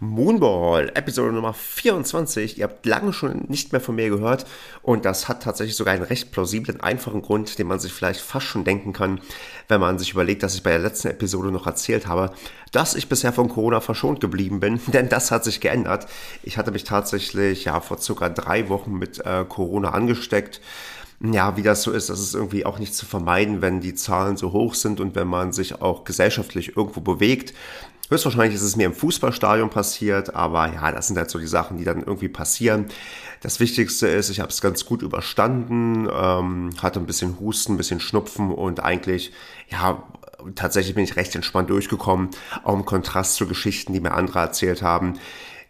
Moonball, Episode Nummer 24. Ihr habt lange schon nicht mehr von mir gehört und das hat tatsächlich sogar einen recht plausiblen, einfachen Grund, den man sich vielleicht fast schon denken kann, wenn man sich überlegt, dass ich bei der letzten Episode noch erzählt habe, dass ich bisher von Corona verschont geblieben bin, denn das hat sich geändert. Ich hatte mich tatsächlich ja vor circa drei Wochen mit äh, Corona angesteckt ja, wie das so ist, das ist irgendwie auch nicht zu vermeiden, wenn die Zahlen so hoch sind und wenn man sich auch gesellschaftlich irgendwo bewegt. Höchstwahrscheinlich ist es mir im Fußballstadion passiert, aber ja, das sind halt so die Sachen, die dann irgendwie passieren. Das Wichtigste ist, ich habe es ganz gut überstanden, ähm, hatte ein bisschen Husten, ein bisschen Schnupfen und eigentlich, ja, tatsächlich bin ich recht entspannt durchgekommen, auch im Kontrast zu Geschichten, die mir andere erzählt haben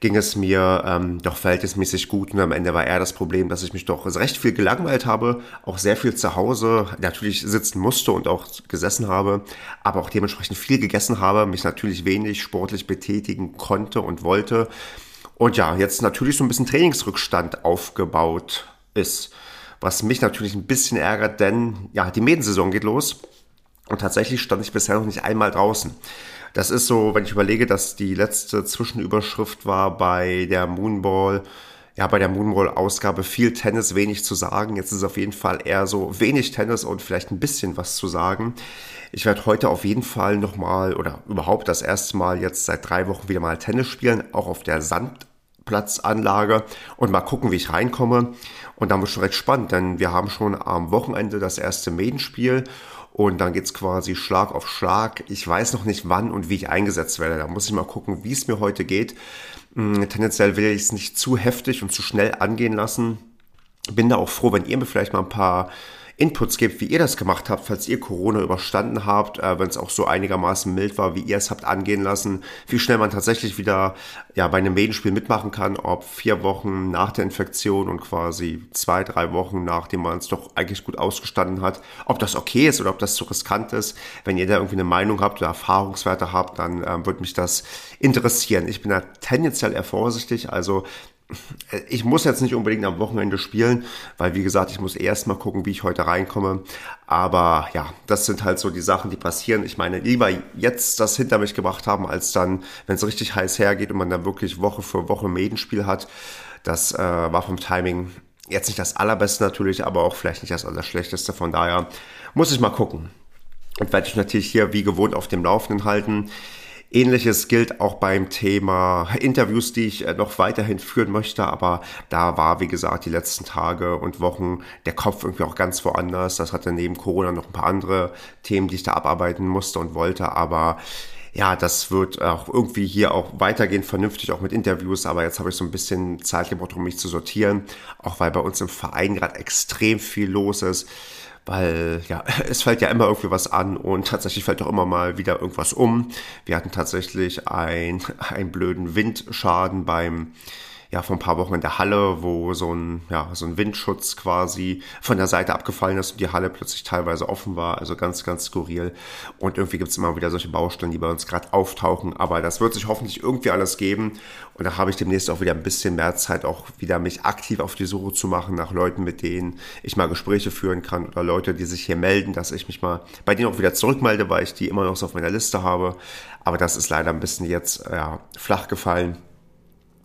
ging es mir ähm, doch verhältnismäßig gut und am Ende war eher das Problem, dass ich mich doch recht viel gelangweilt habe, auch sehr viel zu Hause natürlich sitzen musste und auch gesessen habe, aber auch dementsprechend viel gegessen habe, mich natürlich wenig sportlich betätigen konnte und wollte. Und ja, jetzt natürlich so ein bisschen Trainingsrückstand aufgebaut ist, was mich natürlich ein bisschen ärgert, denn ja, die Medensaison geht los und tatsächlich stand ich bisher noch nicht einmal draußen. Das ist so, wenn ich überlege, dass die letzte Zwischenüberschrift war bei der Moonball, ja, bei der Moonball-Ausgabe viel Tennis, wenig zu sagen. Jetzt ist es auf jeden Fall eher so wenig Tennis und vielleicht ein bisschen was zu sagen. Ich werde heute auf jeden Fall nochmal oder überhaupt das erste Mal jetzt seit drei Wochen wieder mal Tennis spielen, auch auf der Sandplatzanlage und mal gucken, wie ich reinkomme. Und dann wird schon recht spannend, denn wir haben schon am Wochenende das erste Medenspiel und dann geht's quasi Schlag auf Schlag. Ich weiß noch nicht, wann und wie ich eingesetzt werde. Da muss ich mal gucken, wie es mir heute geht. Hm, tendenziell will ich es nicht zu heftig und zu schnell angehen lassen. Bin da auch froh, wenn ihr mir vielleicht mal ein paar Inputs gebt, wie ihr das gemacht habt, falls ihr Corona überstanden habt, äh, wenn es auch so einigermaßen mild war, wie ihr es habt angehen lassen, wie schnell man tatsächlich wieder ja, bei einem Medenspiel mitmachen kann, ob vier Wochen nach der Infektion und quasi zwei, drei Wochen nachdem man es doch eigentlich gut ausgestanden hat, ob das okay ist oder ob das zu riskant ist. Wenn ihr da irgendwie eine Meinung habt oder Erfahrungswerte habt, dann äh, würde mich das interessieren. Ich bin da tendenziell eher vorsichtig, also ich muss jetzt nicht unbedingt am Wochenende spielen, weil wie gesagt, ich muss erst mal gucken, wie ich heute reinkomme. Aber ja, das sind halt so die Sachen, die passieren. Ich meine, lieber jetzt das hinter mich gebracht haben, als dann, wenn es richtig heiß hergeht und man dann wirklich Woche für Woche Medenspiel hat. Das äh, war vom Timing jetzt nicht das allerbeste natürlich, aber auch vielleicht nicht das allerschlechteste. Von daher muss ich mal gucken. Und werde ich natürlich hier wie gewohnt auf dem Laufenden halten. Ähnliches gilt auch beim Thema Interviews, die ich äh, noch weiterhin führen möchte, aber da war, wie gesagt, die letzten Tage und Wochen der Kopf irgendwie auch ganz woanders. Das hatte neben Corona noch ein paar andere Themen, die ich da abarbeiten musste und wollte, aber ja, das wird auch irgendwie hier auch weitergehen, vernünftig auch mit Interviews, aber jetzt habe ich so ein bisschen Zeit gebraucht, um mich zu sortieren, auch weil bei uns im Verein gerade extrem viel los ist weil ja, es fällt ja immer irgendwie was an und tatsächlich fällt auch immer mal wieder irgendwas um. Wir hatten tatsächlich ein, einen blöden Windschaden beim ja, vor ein paar Wochen in der Halle, wo so ein, ja, so ein Windschutz quasi von der Seite abgefallen ist und die Halle plötzlich teilweise offen war. Also ganz, ganz skurril. Und irgendwie gibt's immer wieder solche Baustellen, die bei uns gerade auftauchen. Aber das wird sich hoffentlich irgendwie alles geben. Und da habe ich demnächst auch wieder ein bisschen mehr Zeit, auch wieder mich aktiv auf die Suche zu machen nach Leuten, mit denen ich mal Gespräche führen kann oder Leute, die sich hier melden, dass ich mich mal bei denen auch wieder zurückmelde, weil ich die immer noch so auf meiner Liste habe. Aber das ist leider ein bisschen jetzt ja, flach gefallen.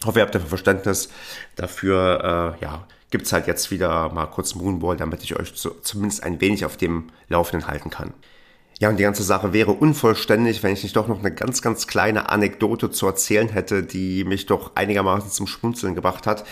Ich hoffe, ihr habt dafür Verständnis. Dafür, äh, ja, gibt es halt jetzt wieder mal kurz Moonball, damit ich euch so, zumindest ein wenig auf dem Laufenden halten kann. Ja, und die ganze Sache wäre unvollständig, wenn ich nicht doch noch eine ganz, ganz kleine Anekdote zu erzählen hätte, die mich doch einigermaßen zum Schmunzeln gebracht hat.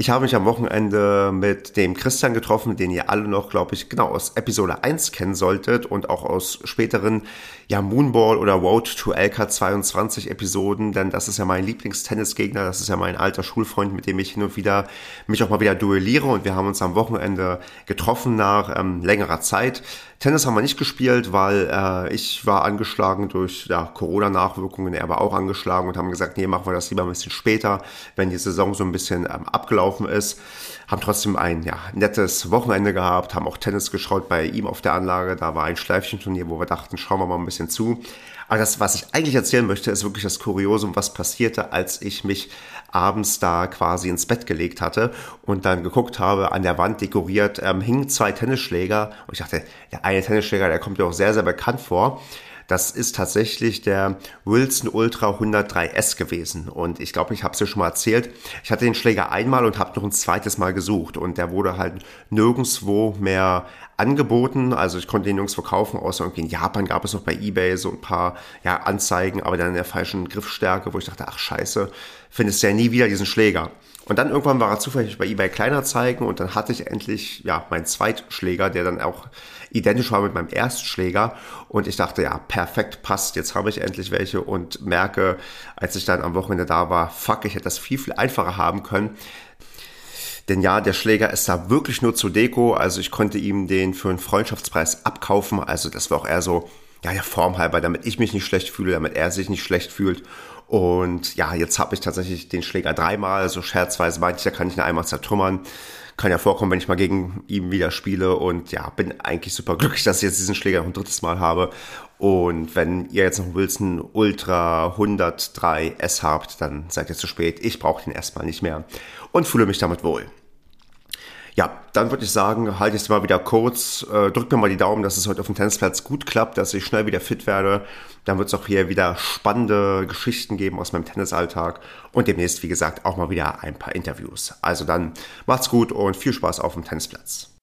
Ich habe mich am Wochenende mit dem Christian getroffen, den ihr alle noch, glaube ich, genau aus Episode 1 kennen solltet und auch aus späteren ja, Moonball oder Road to LK22 Episoden, denn das ist ja mein Lieblingstennisgegner, das ist ja mein alter Schulfreund, mit dem ich hin und wieder mich auch mal wieder duelliere und wir haben uns am Wochenende getroffen nach ähm, längerer Zeit. Tennis haben wir nicht gespielt, weil äh, ich war angeschlagen durch ja, Corona-Nachwirkungen, er war auch angeschlagen und haben gesagt, nee, machen wir das lieber ein bisschen später, wenn die Saison so ein bisschen ähm, abgelaufen ist. Haben trotzdem ein ja, nettes Wochenende gehabt, haben auch Tennis geschaut bei ihm auf der Anlage. Da war ein Schleifchenturnier, wo wir dachten, schauen wir mal ein bisschen zu. Aber das, was ich eigentlich erzählen möchte, ist wirklich das Kuriosum, was passierte, als ich mich abends da quasi ins Bett gelegt hatte und dann geguckt habe, an der Wand dekoriert, ähm, hingen zwei Tennisschläger und ich dachte, der eine Tennisschläger, der kommt mir auch sehr, sehr bekannt vor. Das ist tatsächlich der Wilson Ultra 103S gewesen. Und ich glaube, ich habe es dir schon mal erzählt. Ich hatte den Schläger einmal und habe noch ein zweites Mal gesucht. Und der wurde halt nirgendwo mehr angeboten. Also ich konnte den nirgendwo kaufen, außer irgendwie in Japan gab es noch bei Ebay so ein paar ja, Anzeigen, aber dann in der falschen Griffstärke, wo ich dachte, ach scheiße, findest du ja nie wieder diesen Schläger. Und dann irgendwann war er zufällig bei eBay Kleinanzeigen und dann hatte ich endlich ja meinen Zweitschläger, der dann auch identisch war mit meinem Erstschläger. Und ich dachte, ja, perfekt, passt, jetzt habe ich endlich welche. Und merke, als ich dann am Wochenende da war, fuck, ich hätte das viel, viel einfacher haben können. Denn ja, der Schläger ist da wirklich nur zur Deko, also ich konnte ihm den für einen Freundschaftspreis abkaufen, also das war auch eher so, ja, der Form halber, damit ich mich nicht schlecht fühle, damit er sich nicht schlecht fühlt und ja, jetzt habe ich tatsächlich den Schläger dreimal, so scherzweise meinte ich, da kann ich ihn einmal zertrümmern. Kann ja vorkommen, wenn ich mal gegen ihn wieder spiele und ja, bin eigentlich super glücklich, dass ich jetzt diesen Schläger noch ein drittes Mal habe. Und wenn ihr jetzt noch Wilson Ultra 103 S habt, dann seid ihr zu spät. Ich brauche den erstmal nicht mehr und fühle mich damit wohl. Ja, dann würde ich sagen, halte ich es mal wieder kurz. Äh, drückt mir mal die Daumen, dass es heute auf dem Tennisplatz gut klappt, dass ich schnell wieder fit werde. Dann wird es auch hier wieder spannende Geschichten geben aus meinem Tennisalltag und demnächst, wie gesagt, auch mal wieder ein paar Interviews. Also dann macht's gut und viel Spaß auf dem Tennisplatz.